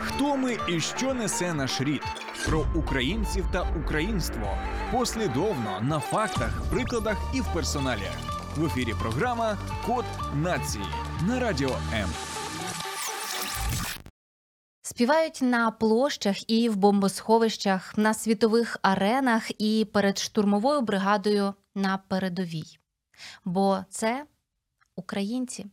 Хто ми і що несе наш рід? Про українців та українство послідовно на фактах, прикладах і в персоналіях. В ефірі програма Код нації на радіо М. Співають на площах і в бомбосховищах, на світових аренах і перед штурмовою бригадою на передовій. Бо це українці.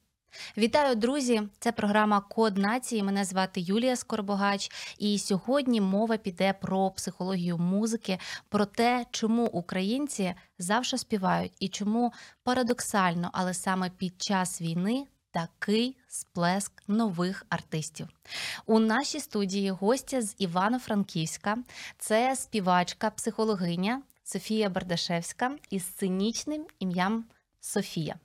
Вітаю, друзі! Це програма Код нації. Мене звати Юлія Скорбогач. І сьогодні мова піде про психологію музики, про те, чому українці завжди співають і чому парадоксально, але саме під час війни такий сплеск нових артистів. У нашій студії гостя з Івано-Франківська. Це співачка, психологиня Софія Бардашевська із сценічним ім'ям Софія.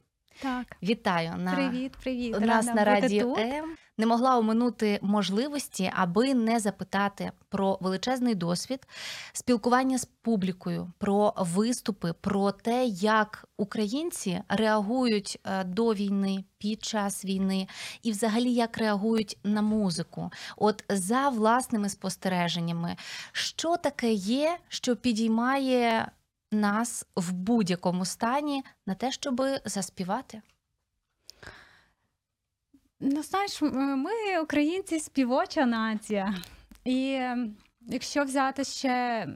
Так, Вітаю на привіт, привіт. у нас Рада на радіо. М. Не могла оминути можливості, аби не запитати про величезний досвід спілкування з публікою, про виступи, про те, як українці реагують е, до війни, під час війни, і взагалі як реагують на музику. От за власними спостереженнями, що таке є, що підіймає нас в будь-якому стані на те, щоб заспівати? Ну, знаєш, ми українці співоча нація. І е, якщо взяти ще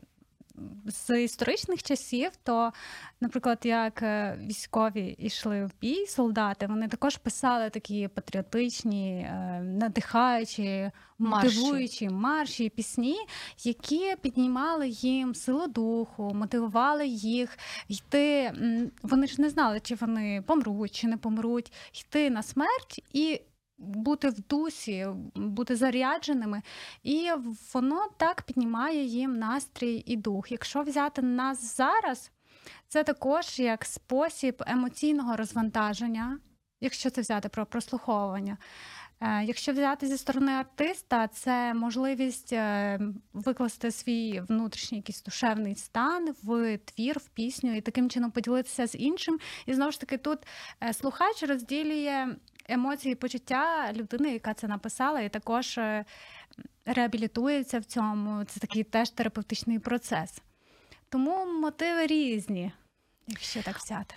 з історичних часів, то, наприклад, як е, військові йшли в бій, солдати, вони також писали такі патріотичні, е, надихаючі, Марші. мотивуючі марші, пісні, які піднімали їм силу духу, мотивували їх йти. Вони ж не знали, чи вони помруть, чи не помруть, йти на смерть і. Бути в дусі, бути зарядженими, і воно так піднімає їм настрій і дух. Якщо взяти нас зараз, це також як спосіб емоційного розвантаження, якщо це взяти про прослуховування. Е, Якщо взяти зі сторони артиста, це можливість е, викласти свій внутрішній якийсь душевний стан в твір, в пісню і таким чином поділитися з іншим. І знову ж таки, тут е, слухач розділює емоції почуття людини, яка це написала, і також е, реабілітується в цьому. Це такий теж терапевтичний процес. Тому мотиви різні, якщо так взяти.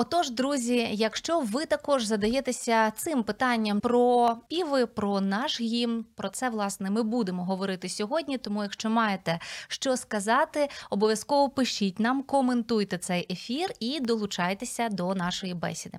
Отож, друзі, якщо ви також задаєтеся цим питанням про піви, про наш гімн, про це власне ми будемо говорити сьогодні. Тому, якщо маєте що сказати, обов'язково пишіть нам, коментуйте цей ефір і долучайтеся до нашої бесіди.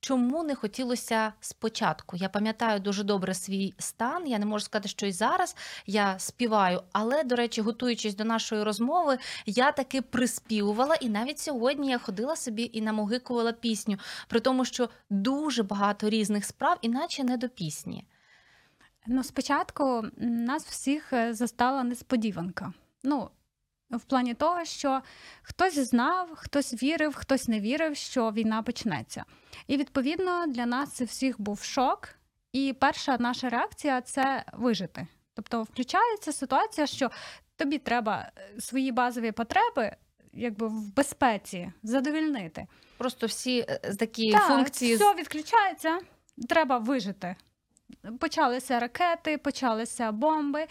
чому не хотілося спочатку? Я пам'ятаю дуже добре свій стан. Я не можу сказати, що і зараз я співаю, але, до речі, готуючись до нашої розмови, я таки приспівувала, і навіть сьогодні я ходила собі і намогикувала пісню, при тому, що дуже багато різних справ, іначе не до пісні. Ну, спочатку нас всіх е, застала несподіванка. Ну, в плані того, що хтось знав, хтось вірив, хтось не вірив, що війна почнеться. І відповідно для нас це всіх був шок. І перша наша реакція це вижити. Тобто включається ситуація, що тобі треба е, свої базові потреби якби в безпеці задовільнити. Просто всі е, такі Так, функції все відключається, треба вижити. Почалися ракети, почалися бомби,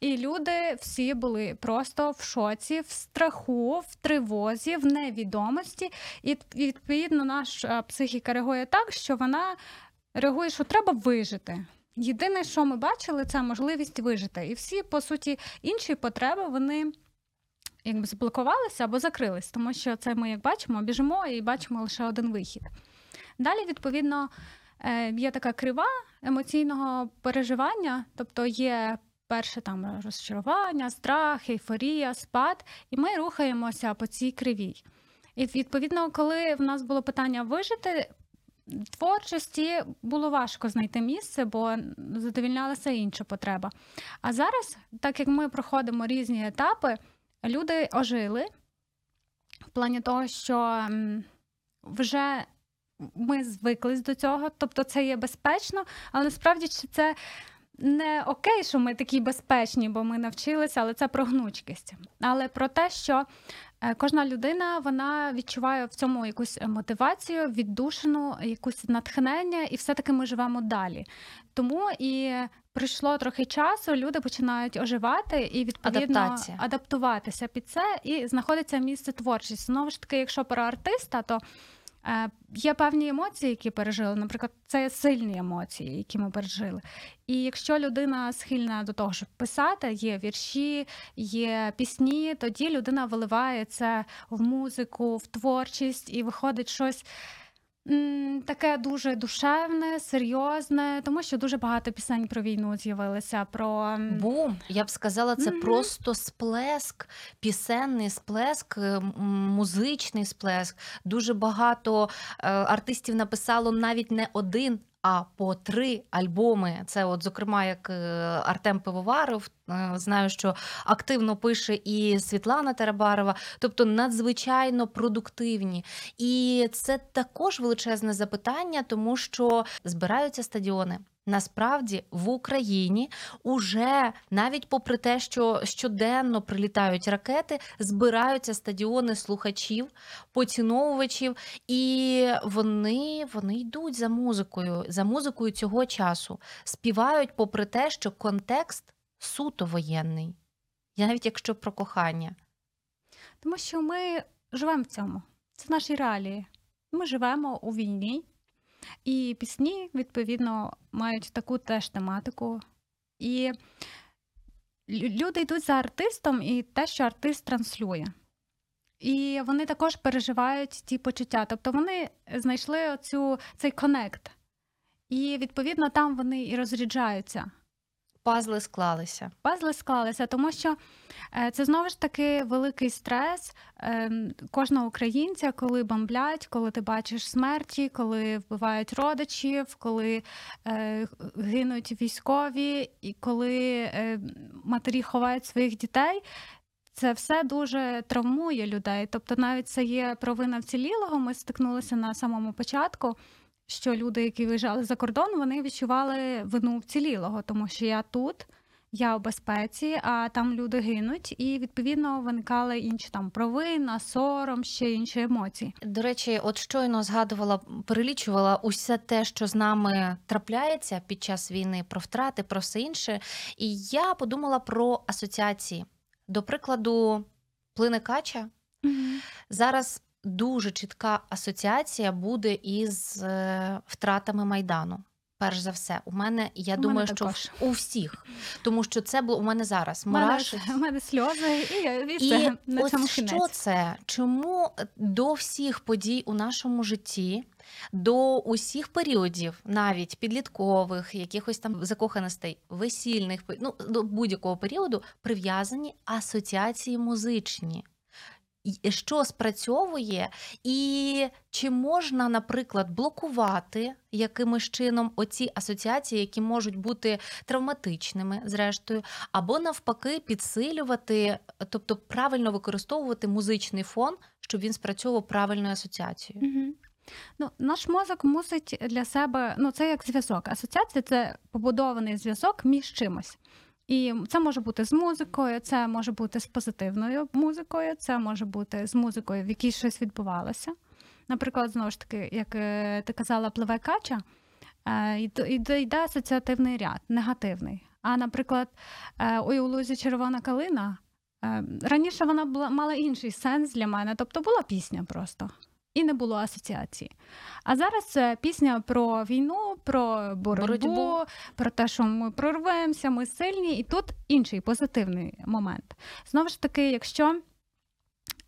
і люди всі були просто в шоці, в страху, в тривозі, в невідомості. І відповідно наша психіка реагує так, що вона реагує, що треба вижити. Єдине, що ми бачили, це можливість вижити. І всі, по суті, інші потреби вони якби заблокувалися або закрились, тому що це ми, як бачимо, біжимо і бачимо лише один вихід. Далі, відповідно, е, є така крива емоційного переживання, тобто є перше там розчарування, страх, ейфорія, спад, і ми рухаємося по цій кривій. І відповідно, коли в нас було питання вижити, творчості було важко знайти місце, бо задовільнялася інша потреба. А зараз, так як ми проходимо різні етапи, люди ожили в плані того, що вже ми звиклись до цього, тобто це є безпечно, але насправді чи це не окей, що ми такі безпечні, бо ми навчилися, але це про гнучкість. Але про те, що е, кожна людина вона відчуває в цьому якусь мотивацію, віддушину, якусь натхнення, і все-таки ми живемо далі. Тому і прийшло трохи часу, люди починають оживати і відповідно Адаптація. адаптуватися під це, і знаходиться місце творчості. Знову ж таки, якщо про артиста, то Є певні емоції, які пережили. Наприклад, це сильні емоції, які ми пережили. І якщо людина схильна до того, щоб писати, є вірші, є пісні, тоді людина виливає це в музику, в творчість і виходить щось. Таке дуже душевне, серйозне, тому що дуже багато пісень про війну з'явилося. Про Бум, я б сказала, це Мгм. просто сплеск, пісенний сплеск, е, музичний сплеск. Дуже багато е, артистів написало навіть не один. А по три альбоми. Це, от, зокрема, як е, Артем Пивоваров, е, знаю, що активно пише і Світлана Тарабарова, тобто надзвичайно продуктивні. І це також величезне запитання, тому що збираються стадіони. Насправді в Україні уже навіть попри те, що щоденно прилітають ракети, збираються стадіони слухачів, поціновувачів, і вони, вони йдуть за музикою, за музикою цього часу, співають, попри те, що контекст суто воєнний. Навіть якщо про кохання. Тому що ми живемо в цьому. Це наші реалії. Ми живемо у війні, і пісні, відповідно, мають таку теж тематику. І люди йдуть за артистом і те, що артист транслює. І вони також переживають ті почуття. Тобто вони знайшли оцю, цей конект. І відповідно там вони і розряджаються Пазли склалися. пазли склалися, тому що е, це знову ж таки великий стрес е, кожного українця, коли бомблять, коли ти бачиш смерті, коли вбивають родичів, коли е, гинуть військові, і коли матері ховають своїх дітей. Це все дуже травмує людей. Тобто, навіть це є провина вцілілого. Ми стикнулися на самому початку. Що люди, які виїжджали за кордон, вони відчували вину вцілілого, тому що я тут, я у безпеці, а там люди гинуть, і відповідно виникали інші там провина, сором, ще інші емоції. До речі, от щойно згадувала, перелічувала усе те, що з нами трапляється під час війни, про втрати, про все інше. І я подумала про асоціації. До прикладу, плине кача. Зараз дуже чітка асоціація буде із е, втратами майдану. Перш за все, у мене я У мене думаю, що також. у всіх, тому що це було у мене зараз. У мене, Мурашить. у мене сльози, і, і, І все, на цьому от що це? Чому до всіх подій у нашому житті, до усіх періодів, навіть підліткових, якихось там закоханостей, весільних, ну до будь-якого періоду прив'язані асоціації музичні? Що спрацьовує, і чи можна, наприклад, блокувати якимось чином оці асоціації, які можуть бути травматичними, зрештою, або навпаки підсилювати, тобто правильно використовувати музичний фон, щоб він спрацьовував правильною асоціацією. Ну, наш мозок мусить для себе, ну це як зв'язок. Асоціація це побудований зв'язок між чимось. І це може бути з музикою, це може бути з позитивною музикою, це може бути з музикою, в якій щось відбувалося. Наприклад, знову ж таки, як е, ти казала, пливе кача, е, йде- йде асоціативний ряд, негативний. А, наприклад, е, у лузі червона калина. Раніше вона була мала інший сенс для мене, тобто була пісня просто. І не було асоціації. А зараз це пісня про війну, про боротьбу, Боротьбу. про те, що ми прорвемося, ми сильні, і тут інший позитивний момент. Знову ж таки, якщо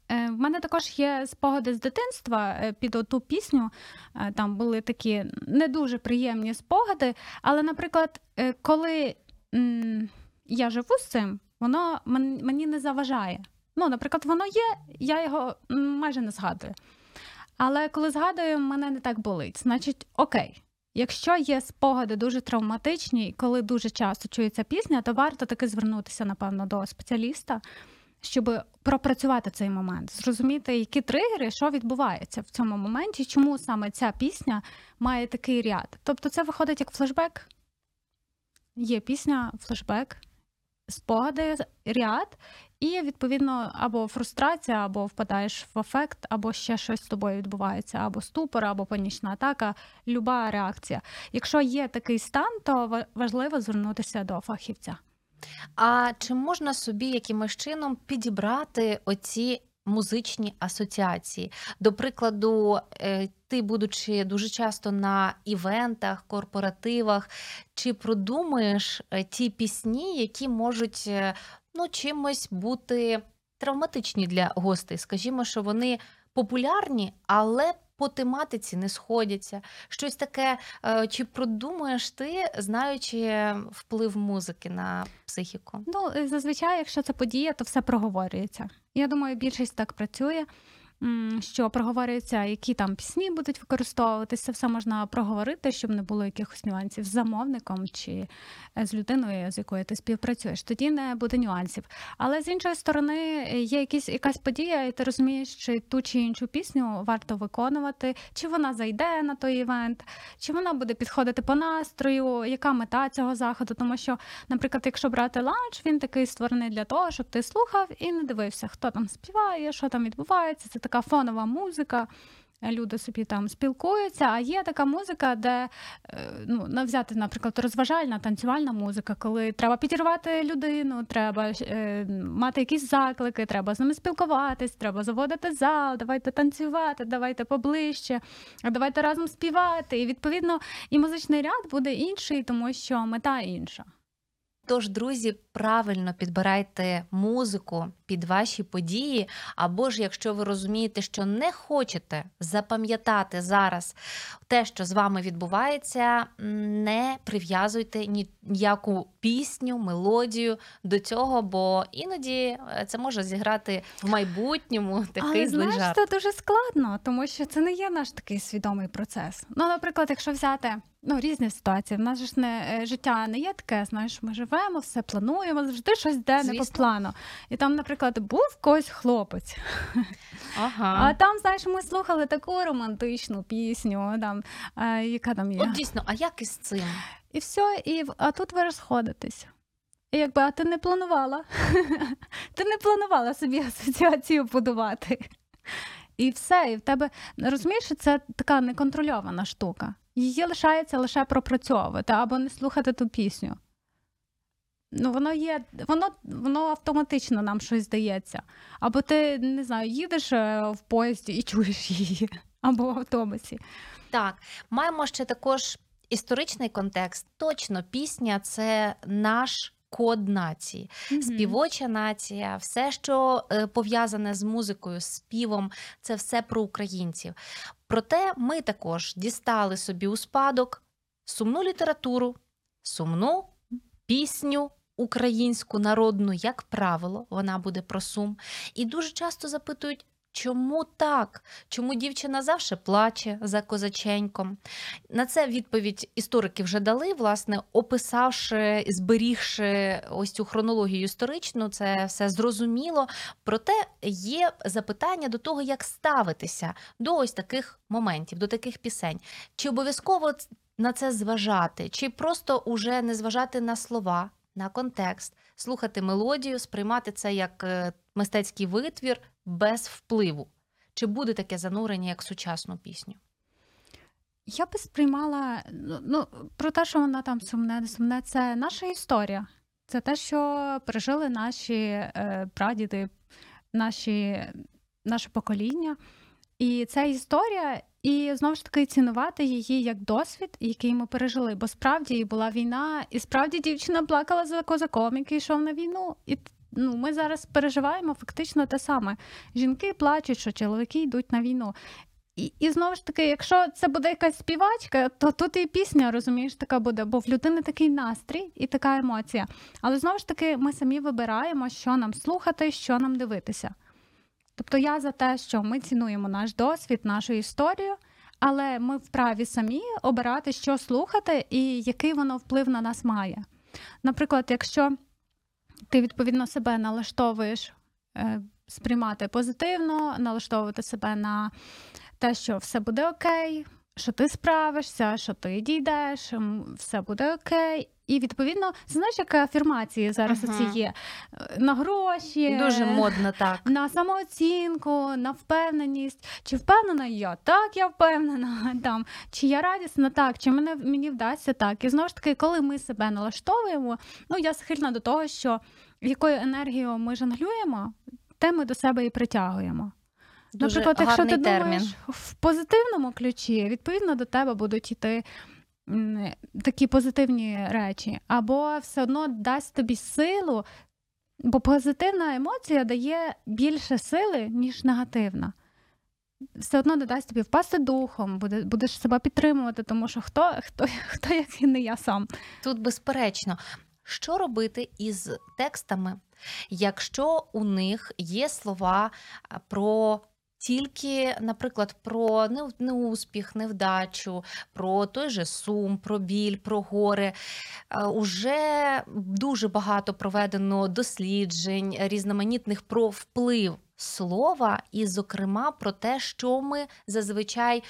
е, в мене також є спогади з дитинства е, під оту пісню, е, там були такі не дуже приємні спогади, але, наприклад, коли я живу з цим, воно мені не заважає. Ну, наприклад, воно є, я його майже не згадую. Але коли згадую, мене не так болить. Значить, окей. Якщо є спогади дуже травматичні, і коли дуже часто чується пісня, то варто таки звернутися, напевно, до спеціаліста, щоб пропрацювати цей момент, зрозуміти, які тригери, що відбувається в цьому моменті, чому саме ця пісня має такий ряд. Тобто, це виходить як флешбек. Є пісня, флешбек, спогади, ряд, і відповідно або фрустрація, або впадаєш в афект, або ще щось з тобою відбувається, або ступор, або панічна атака, люба реакція. Якщо є такий стан, то ва- важливо звернутися до фахівця. А чи можна собі якимось чином підібрати оці музичні асоціації? До прикладу, е, ти, будучи дуже часто на івентах, корпоративах, чи продумуєш е, ті пісні, які можуть е, ну, чимось бути травматичні для гостей? Скажімо, що вони популярні, але по тематиці не сходяться. Щось таке, е, чи продумуєш ти, знаючи вплив музики на психіку? Ну, зазвичай, якщо це подія, то все проговорюється. Я думаю, більшість так працює. Що проговорюється, які там пісні будуть використовуватися, все можна проговорити, щоб не було якихось нюансів з замовником чи е, з людиною, з якою ти співпрацюєш. Тоді не буде нюансів. Але з іншої сторони, є якісь якась подія, і ти розумієш, чи ту чи іншу пісню варто виконувати, чи вона зайде на той івент, чи вона буде підходити по настрою, яка мета цього заходу. Тому що, наприклад, якщо брати ланч, він такий створений для того, щоб ти слухав і не дивився, хто там співає, що там відбувається. Це така фонова музика. Люди собі там спілкуються, а є така музика, де е, ну, взяти, наприклад, розважальна танцювальна музика, коли треба підірвати людину, треба е, мати якісь заклики, треба з ними спілкуватись, треба заводити зал, давайте танцювати, давайте поближче, давайте разом співати. І відповідно і музичний ряд буде інший, тому що мета інша. Тож, друзі, правильно підбирайте музику під ваші події, або ж якщо ви розумієте, що не хочете запам'ятати зараз те, що з вами відбувається, не прив'язуйте ніяку пісню, мелодію до цього, бо іноді е, це може зіграти в майбутньому такий Але злий знаєш, жарт. це дуже складно, тому що це не є наш такий свідомий процес. Ну, наприклад, якщо взяти ну, різні ситуації, в нас ж не е, життя не є таке, знаєш, ми живемо, все плануємо, завжди щось йде не по плану. І там, наприклад, був когось хлопець, Ага. а там, знаєш, ми слухали таку романтичну пісню, там, е, яка там є. От дійсно, а як із цим? І все, і а тут ви розходитесь. І якби, а ти не планувала. ти не планувала собі асоціацію будувати. І все, і в тебе розумієш, це така неконтрольована штука. Її лишається лише пропрацьовувати або не слухати ту пісню. Ну, воно є, воно, воно автоматично нам щось здається. Або ти не знаю, їдеш е, в поїзді і чуєш її, або в автобусі. Так, маємо ще також історичний контекст. Точно, пісня це наш код нації, співоча нація, все, що е, пов'язане з музикою, з співом, це все про українців. Проте ми також дістали собі у спадок сумну літературу, сумну пісню. Українську народну, як правило, вона буде про сум. І дуже часто запитують, чому так? Чому дівчина завжди плаче за козаченьком? На це відповідь історики вже дали, власне, описавши, зберігши ось цю хронологію історичну, це все зрозуміло. Проте є запитання до того, як ставитися до ось таких моментів, до таких пісень. Чи обов'язково на це зважати, чи просто уже не зважати на слова, на контекст, слухати мелодію, сприймати це як е, мистецький витвір без впливу? Чи буде таке занурення як сучасну пісню? Я би сприймала ну, ну, про те, що вона там сумне, не сумне, це наша історія. Це те, що пережили наші е, прадіди, наші, наше покоління. І це історія, і знову ж таки цінувати її як досвід, який ми пережили. Бо справді була війна, і справді дівчина плакала за козаком, який йшов на війну. І ну, ми зараз переживаємо фактично те саме. Жінки плачуть, що чоловіки йдуть на війну. І, і знову ж таки, якщо це буде якась співачка, то тут і пісня, розумієш, така буде, бо в людини такий настрій і така емоція. Але знову ж таки, ми самі вибираємо, що нам слухати, що нам дивитися. Тобто я за те, що ми цінуємо наш досвід, нашу історію, але ми вправі самі обирати, що слухати і який воно вплив на нас має. Наприклад, якщо ти відповідно себе налаштовуєш е, сприймати позитивно, налаштовувати себе на те, що все буде окей, що ти справишся, що ти дійдеш, все буде окей. І відповідно, знаєш, як афірмації зараз Мгм. оці є на гроші, Дуже модно так. на самооцінку, на впевненість. Чи впевнена я? Так, я впевнена. Там. Чи я радісна? Так, чи мене, мені вдасться так. І знову ж таки, коли ми себе налаштовуємо, ну я схильна до того, що якою енергією ми жонглюємо, те ми до себе і притягуємо. Дуже Наприклад, якщо ти термін. думаєш в позитивному ключі, відповідно до тебе будуть йти такі позитивні речі, або все одно дасть тобі силу, бо позитивна емоція дає більше сили, ніж негативна. Все одно додасть тобі впасти духом, буде, будеш себе підтримувати, тому що хто, хто, хто як і не я сам. Тут безперечно, що робити із текстами, якщо у них є слова про. Тільки, наприклад, про неуспіх, невдачу, про той же сум, про біль, про горе. Е, Уже дуже багато проведено досліджень різноманітних про вплив слова, і, зокрема, про те, що ми зазвичай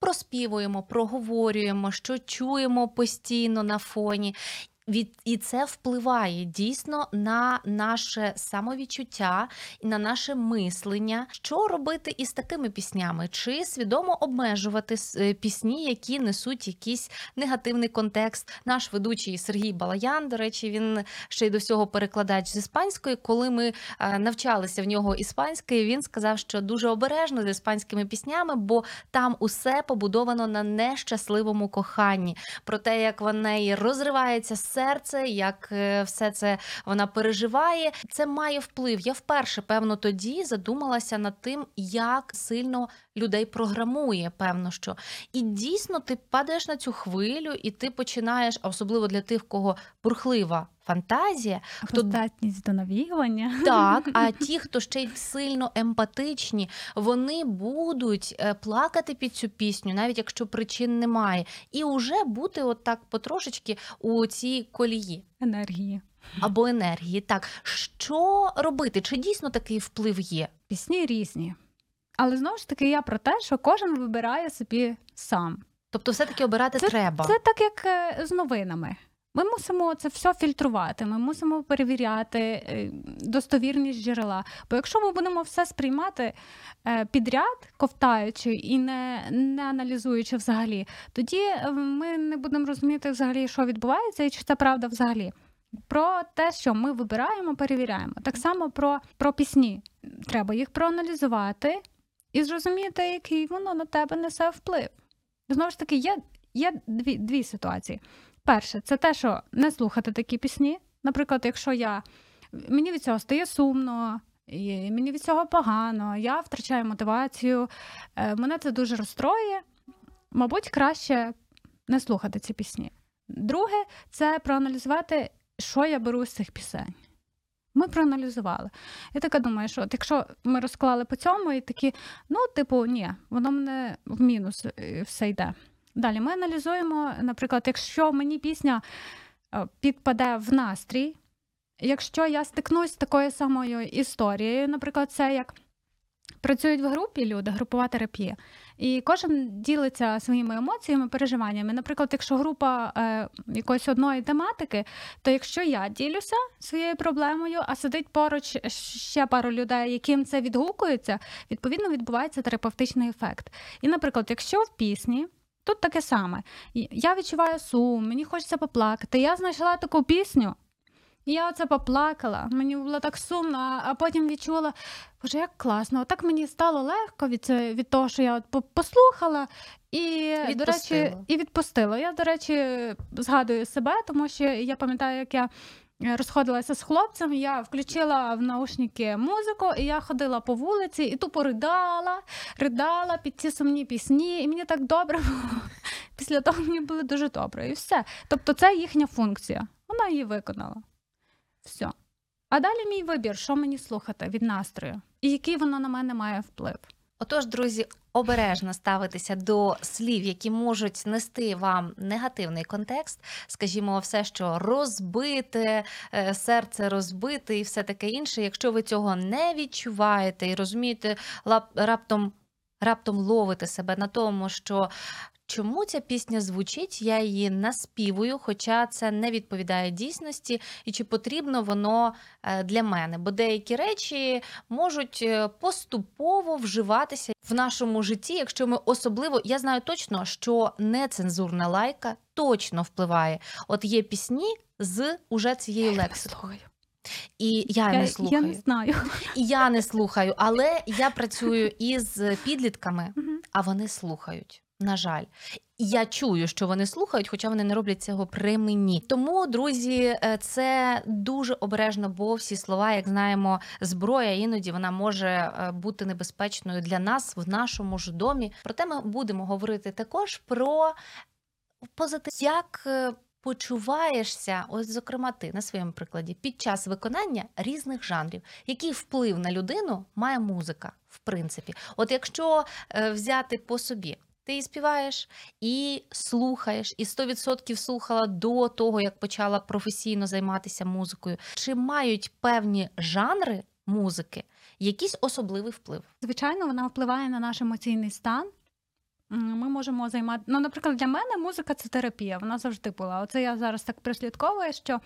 проспівуємо, проговорюємо, що чуємо постійно на фоні. Від і це впливає дійсно на наше самовідчуття і на наше мислення. Що робити із такими піснями? Чи свідомо обмежувати е, пісні, які несуть якийсь негативний контекст? Наш ведучий Сергій Балаян, до речі, він ще й до всього перекладач з іспанської. Коли ми е, навчалися в нього іспанської, він сказав, що дуже обережно з іспанськими піснями, бо там усе побудовано на нещасливому коханні, про те, як в неї розривається серце, як е, все це вона переживає. Це має вплив. Я вперше, певно, тоді задумалася над тим, як сильно людей програмує, певно, що. І дійсно ти падаєш на цю хвилю, і ти починаєш, а особливо для тих, в кого бурхлива фантазія, Хто- Здатність до навігування. так, а ті, хто ще й сильно емпатичні, вони будуть е, плакати під цю пісню, навіть якщо причин немає, і вже бути от так потрошечки у цій колії енергії. або енергії. Так, що робити? Чи дійсно такий вплив є? Пісні різні. Але знову ж таки, я про те, що кожен вибирає собі сам. Тобто, все-таки обирати треба. Це так, як е, з новинами. Ми мусимо це все фільтрувати, ми мусимо перевіряти е, достовірність джерела. Бо якщо ми будемо все сприймати е, підряд, ковтаючи і не, не аналізуючи взагалі, тоді ми не будемо розуміти взагалі, що відбувається, і чи це правда взагалі. Про те, що ми вибираємо, перевіряємо. Так само про, про пісні. Треба їх проаналізувати і зрозуміти, який воно на тебе несе вплив. Знову ж таки, є, є дві, дві ситуації. Перше, це те, що не слухати такі пісні. Наприклад, якщо я мені від цього стає сумно, і мені від цього погано, я втрачаю мотивацію, е, мене це дуже розстроює. Мабуть, краще не слухати ці пісні. Друге, це проаналізувати, що я беру з цих пісень. Ми проаналізували. Я така думаю, що от якщо ми розклали по цьому і такі, ну, типу, ні, воно мене в мінус е, все йде. Далі ми аналізуємо, наприклад, якщо мені пісня е, підпаде в настрій, якщо я стикнусь з такою самою історією, наприклад, це як працюють в групі люди, групова терапія, і кожен ділиться своїми емоціями, переживаннями. Наприклад, якщо група е, якоїсь одної тематики, то якщо я ділюся своєю проблемою, а сидить поруч ще пару людей, яким це відгукується, відповідно відбувається терапевтичний ефект. І, наприклад, якщо в пісні. Тут таке саме. Я відчуваю сум, мені хочеться поплакати. Я знайшла таку пісню, я оце поплакала. Мені було так сумно, а- потім відчула, боже, як класно. Отак мені стало легко від, це, від того, що я от послухала і, до речі, Відпустила. і відпустила. Я, до речі, згадую себе, тому що я пам'ятаю, як я. е, Розходилася з хлопцем, я включила в наушники музику, і я ходила по вулиці і тупо ридала, ридала під ці сумні пісні, і мені так добре було. Після того мені було дуже добре. І все. Тобто, це їхня функція. Вона її виконала. Все. А далі мій вибір, що мені слухати від настрою, і який воно на мене має вплив. Отож, друзі, обережно ставитися до слів, які можуть нести вам негативний контекст, скажімо, все, що розбите, е, серце розбите і все таке інше. Якщо ви цього не відчуваєте і розумієте, раптом, раптом ловите себе на тому, що. Чому ця пісня звучить? Я її наспівую, хоча це не відповідає дійсності, і чи потрібно воно е, для мене? Бо деякі речі можуть е, поступово вживатися в нашому житті, якщо ми особливо я знаю точно, що нецензурна лайка точно впливає. От є пісні з уже цією лексикою. І я, не слухаю, я не знаю. і я не слухаю, але я працюю із підлітками, а вони слухають. На жаль, я чую, що вони слухають, хоча вони не роблять цього при мені. Тому, друзі, е, це дуже обережно, бо всі слова, як знаємо, зброя іноді вона може е, бути небезпечною для нас в нашому ж домі. Проте ми будемо говорити також про позитив, як е, почуваєшся, ось зокрема, ти на своєму прикладі, під час виконання різних жанрів, який вплив на людину має музика, в принципі. От якщо взяти по собі. Ти співаєш, і слухаєш, і 100% слухала до того, як почала професійно займатися музикою. Чи мають певні жанри музики якийсь особливий вплив? Звичайно, вона впливає на наш емоційний стан. Ми можемо займати. Ну, наприклад, для мене музика це терапія. Вона завжди була. Оце я зараз так прислідковую, що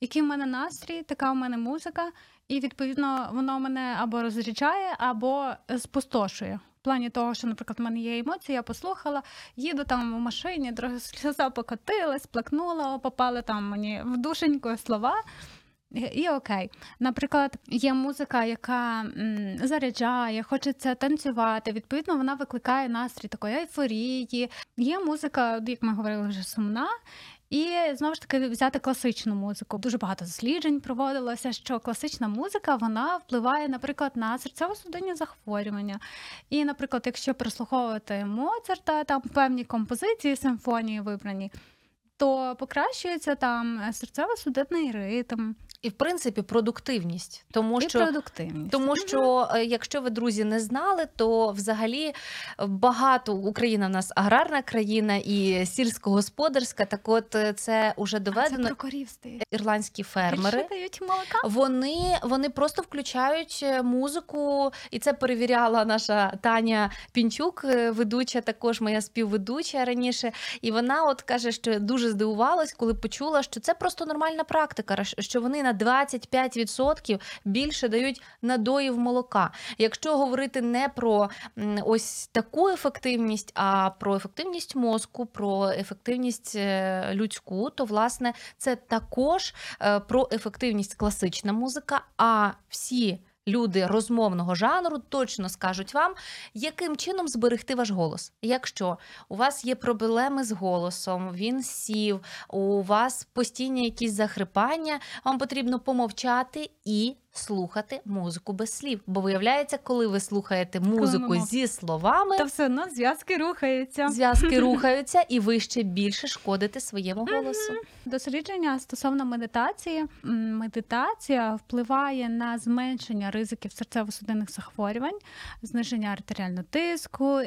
який в мене настрій, така в мене музика, і відповідно воно мене або розряджає, або спустошує. Плані того, що, наприклад, в мене є емоції, я послухала, їду там в машині, сльоза покотилась, плакнула, попали там мені в душеньку слова. І окей. Наприклад, є музика, яка м, заряджає, хочеться танцювати. Відповідно, вона викликає настрій такої ейфорії. Є музика, як ми говорили, вже сумна. І знову ж таки взяти класичну музику. Дуже багато досліджень проводилося, що класична музика вона впливає, наприклад, на серцево-судинні захворювання. І, наприклад, якщо прислуховувати Моцарта, там певні композиції симфонії вибрані, то покращується там серцево-судинний ритм І, в принципі, продуктивність, тому і що продуктивність. Тому що, е, якщо ви друзі не знали, то взагалі багато Україна в нас аграрна країна і сільськогосподарська. Так, от е, це уже А, це доведено. про корів стає. Ірландські фермери. Дають молока? Вони, вони просто включають е, музику, і це перевіряла наша Таня Пінчук, ведуча, також моя співведуча раніше. І вона от каже, що дуже здивувалась, коли почула, що це просто нормальна практика, що вони на 25% більше дають надоїв молока. Якщо говорити не про ось таку ефективність, а про ефективність мозку, про ефективність е, людську, то власне це також е, про ефективність класична музика. А всі люди розмовного жанру точно скажуть вам, яким чином зберегти ваш голос. Якщо у вас є проблеми з голосом, він сів, у вас постійні якісь захрипання, вам потрібно помовчати і слухати музику без слів. Бо виявляється, коли ви слухаєте музику мов- зі словами. Та все одно зв'язки рухаються. Зв'язки рухаються, і ви ще більше шкодите своєму голосу. Дослідження стосовно медитації. М, Медитація впливає на зменшення ризиків серцево-судинних захворювань, зниження артеріального тиску,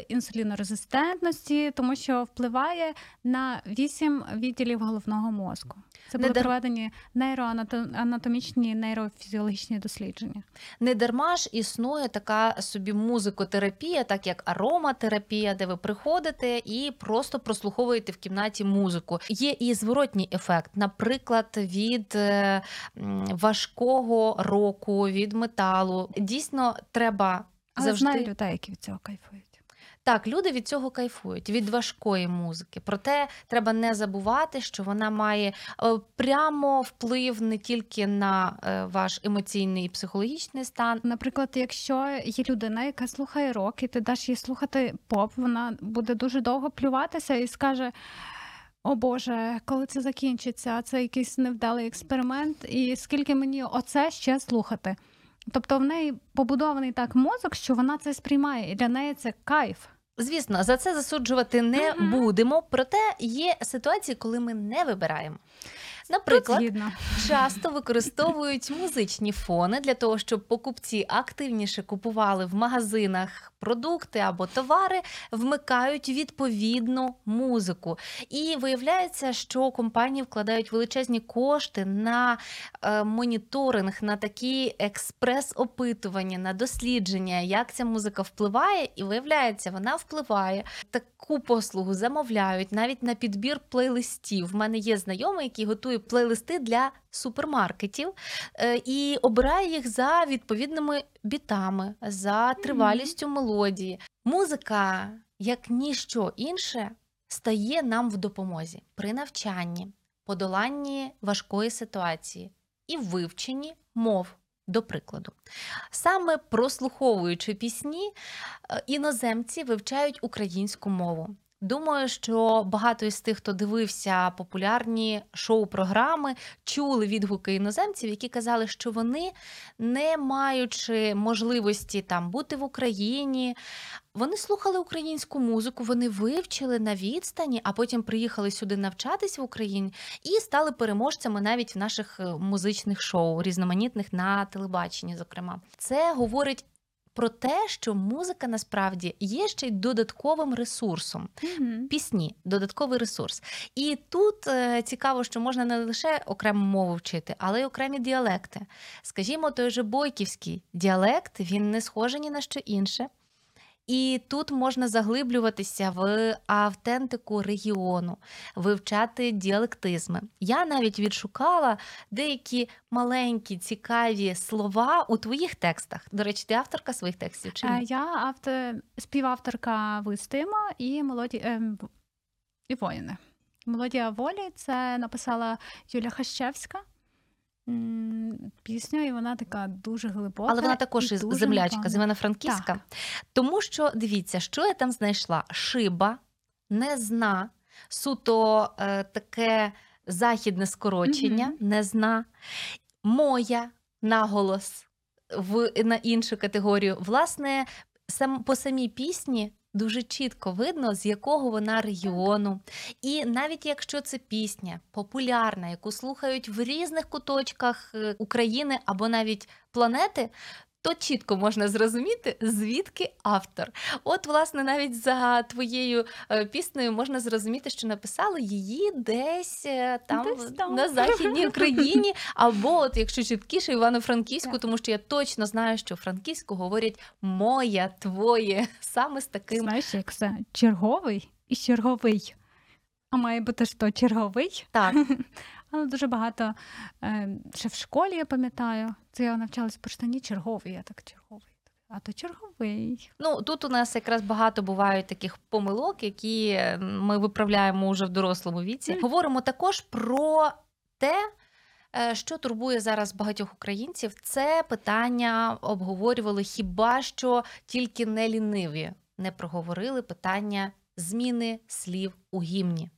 інсулінорезистентності, тому що впливає на вісім відділів головного мозку. Це були дар- проведені нейроанатомічні нейрофізіологічні дослідження. Не дарма ж існує така собі музикотерапія, так як ароматерапія, де ви приходите і просто прослуховуєте в кімнаті музику. Є і зворотній ефект, наприклад, від е, важкого року, від металу. Дійсно, треба Але завжди знаю людей, які від цього кайфують. Так, люди від цього кайфують, від важкої музики. Проте треба не забувати, що вона має е, прямо вплив не тільки на е, ваш емоційний і психологічний стан. Наприклад, якщо є людина, яка слухає рок, і ти даш їй слухати поп, вона буде дуже довго плюватися і скаже: О Боже, коли це закінчиться, це якийсь невдалий експеримент, і скільки мені оце ще слухати. Тобто в неї побудований так мозок, що вона це сприймає, і для неї це кайф. Звісно, за це засуджувати не Мгм. будемо. Проте є ситуації, коли ми не вибираємо. Наприклад, часто використовують музичні фони для того, щоб покупці активніше купували в магазинах продукти або товари, вмикають відповідну музику. І виявляється, що компанії вкладають величезні кошти на е, моніторинг, на такі експрес-опитування, на дослідження, як ця музика впливає, і виявляється, вона впливає. Таку послугу замовляють навіть на підбір плейлистів. В мене є знайомий, який готує плейлисти для супермаркетів е, і обирає їх за відповідними бітами, за тривалістю мелодії. Музика, як ніщо інше, стає нам в допомозі при навчанні, подоланні важкої ситуації і вивченні мов. До прикладу, саме прослуховуючи пісні, е, іноземці вивчають українську мову. Думаю, що багато із тих, хто дивився популярні шоу-програми, чули відгуки іноземців, які казали, що вони, не маючи можливості там бути в Україні, вони слухали українську музику, вони вивчили на відстані, а потім приїхали сюди навчатись в Україні і стали переможцями навіть в наших е, музичних шоу, різноманітних на телебаченні. Зокрема, це говорить. Про те, що музика насправді є ще й додатковим ресурсом Мгм. пісні, додатковий ресурс. І тут е, цікаво, що можна не лише окрему мову вчити, але й окремі діалекти. Скажімо, той же бойківський діалект він не схожий ні на що інше. І тут можна заглиблюватися в автентику регіону, вивчати діалектизми. Я навіть відшукала деякі маленькі цікаві слова у твоїх текстах. До речі, ти авторка своїх текстів чи Е, ні? Я автор, співавторка Вистима і мелодії ем, і воїни. Мелодія волі це написала Юля Хащевська. Пісню, і вона така дуже глибока. Але вона також із землячка, з Івано-Франківська. Тому що дивіться, що я там знайшла: шиба, не зна, суто е, таке західне скорочення, Мгм. не зна, моя наголос в, на іншу категорію. Власне, сам, по самій пісні. Дуже чітко видно, з якого вона регіону. І навіть якщо це пісня популярна, яку слухають в різних куточках е, України або навіть планети, то чітко можна зрозуміти, звідки автор. От, власне, навіть за твоєю е, піснею можна зрозуміти, що написали її десь е, там, Десь там. на Західній Україні, або, от, якщо чіткіше, Івано-Франківську, тому що я точно знаю, що франківську говорять моя, твоє, саме з таким. Знаєш, як це черговий і черговий. А має бути що черговий. Так, Але дуже багато е, ще в школі я пам'ятаю. Це я навчалась по штані черговий, я так черговий. А то черговий. Ну тут у нас якраз багато бувають таких помилок, які е, ми виправляємо уже в дорослому віці. Говоримо також про те. е, Що турбує зараз багатьох українців, це питання обговорювали хіба що тільки не ліниві не проговорили питання зміни слів у гімні.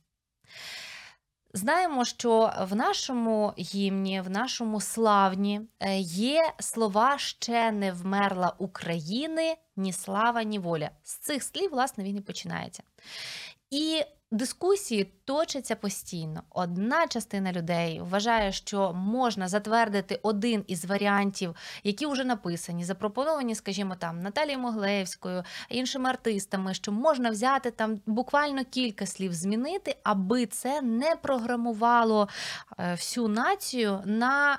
Знаємо, що в нашому гімні, в нашому славні е, є слова ще не вмерла України, ні слава, ні воля. З цих слів, власне, він і починається. І дискусії точаться постійно. Одна частина людей вважає, що можна затвердити один із варіантів, які вже написані, запропоновані, скажімо, там Наталією Моглеєвською, іншими артистами, що можна взяти там буквально кілька слів змінити, аби це не програмувало е, всю націю на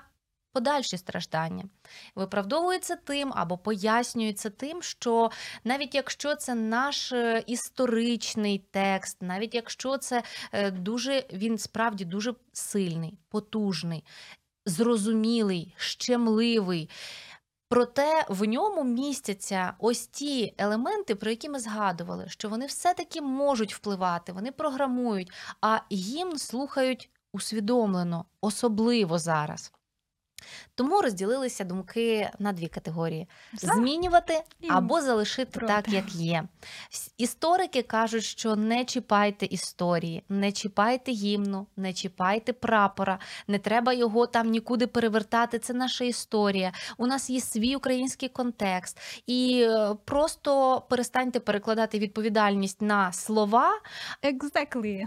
подальші страждання. Виправдовується тим або пояснюється тим, що навіть якщо це наш е, історичний текст, навіть якщо це е, дуже він справді дуже сильний, потужний, зрозумілий, щемливий. Проте в ньому містяться ось ті елементи, про які ми згадували, що вони все-таки можуть впливати, вони програмують, а гімн слухають усвідомлено, особливо зараз. Тому розділилися думки на дві категорії: За змінювати або залишити проти. так, як є. Історики кажуть, що не чіпайте історії, не чіпайте гімну, не чіпайте прапора, не треба його там нікуди перевертати. Це наша історія. У нас є свій український контекст. І е, просто перестаньте перекладати відповідальність на слова, Exactly.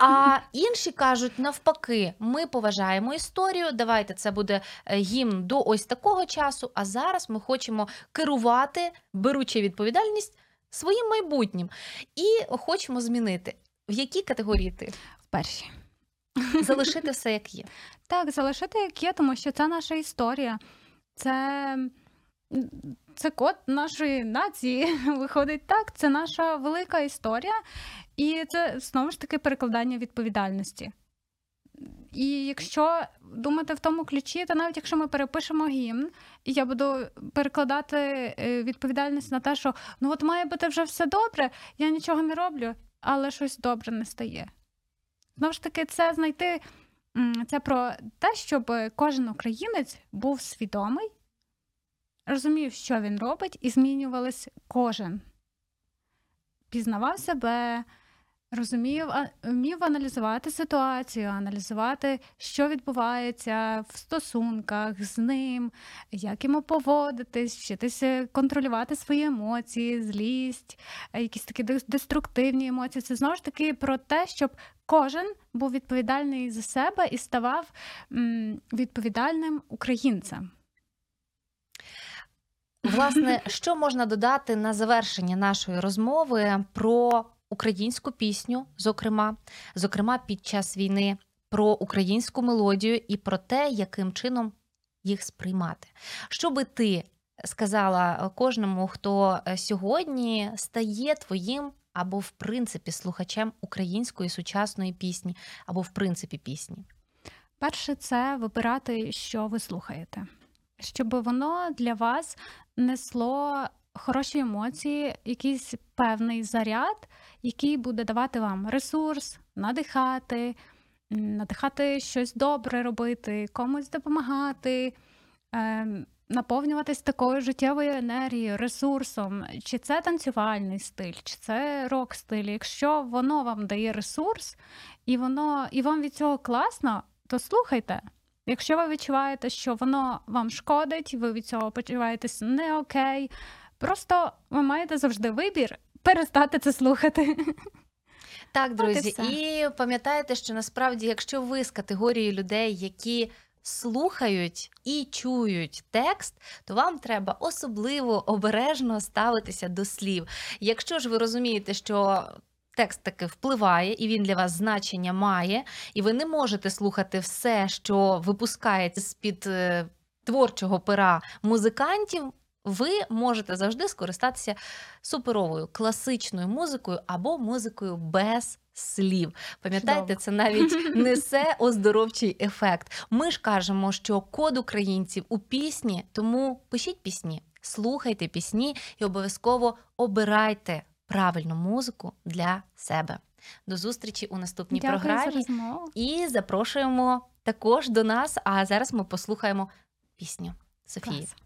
а інші кажуть навпаки, ми поважаємо історію. Давайте це буде е, гімн до ось такого часу. А зараз ми хочемо керувати, беручи відповідальність своїм майбутнім, і хочемо змінити. В якій категорії ти Вперше. залишити все як є? Так, залишити як є, тому що це наша історія. Це, це код нашої нації. Виходить так, це наша велика історія, і це знову ж таки перекладання відповідальності. І якщо думати в тому ключі, то навіть якщо ми перепишемо гімн, і я буду перекладати е, відповідальність на те, що ну от має бути вже все добре, я нічого не роблю, але щось добре не стає. Знову ж таки, це знайти це про те, щоб кожен українець був свідомий, розумів, що він робить, і змінювались кожен. Пізнавав себе, розумів, а- вмів аналізувати ситуацію, аналізувати, що відбувається в стосунках з ним, як йому поводитись, вчитися контролювати свої емоції, злість, е, якісь такі деструктивні емоції. Це знову ж таки про те, щоб кожен був відповідальний за себе і ставав відповідальним українцем. Власне, що можна додати на завершення нашої розмови про українську пісню, зокрема, зокрема під час війни, про українську мелодію і про те, яким чином їх сприймати. Що би ти сказала кожному, хто е, сьогодні стає твоїм або в принципі слухачем української сучасної пісні, або в принципі пісні? Перше, це вибирати, що ви слухаєте, щоб воно для вас несло хороші емоції, якийсь певний заряд, який буде давати вам ресурс, надихати, надихати щось добре робити, комусь допомагати. ем, Наповнюватись такою життєвою енергією, ресурсом, чи це танцювальний стиль, чи це рок-стиль. Якщо воно вам дає ресурс, і воно і вам від цього класно, то слухайте. Якщо ви відчуваєте, що воно вам шкодить, ви від цього почуваєтесь не окей, просто ви маєте завжди вибір перестати це слухати. Так, друзі, все. і пам'ятайте, що насправді, якщо ви з категорії людей, які слухають і чують текст, то вам треба особливо обережно ставитися до слів. Якщо ж ви розумієте, що текст таки впливає, і він для вас значення має, і ви не можете слухати все, що випускається з-під е, творчого пера музикантів. Ви можете завжди скористатися суперовою класичною музикою або музикою без слів. Пам'ятайте, Чудово. це навіть несе оздоровчий ефект. Ми ж кажемо, що код українців у пісні, тому пишіть пісні, слухайте пісні і обов'язково обирайте правильну музику для себе. До зустрічі у наступній Дякую програмі розмову. і запрошуємо також до нас. А зараз ми послухаємо пісню Софії. Клас.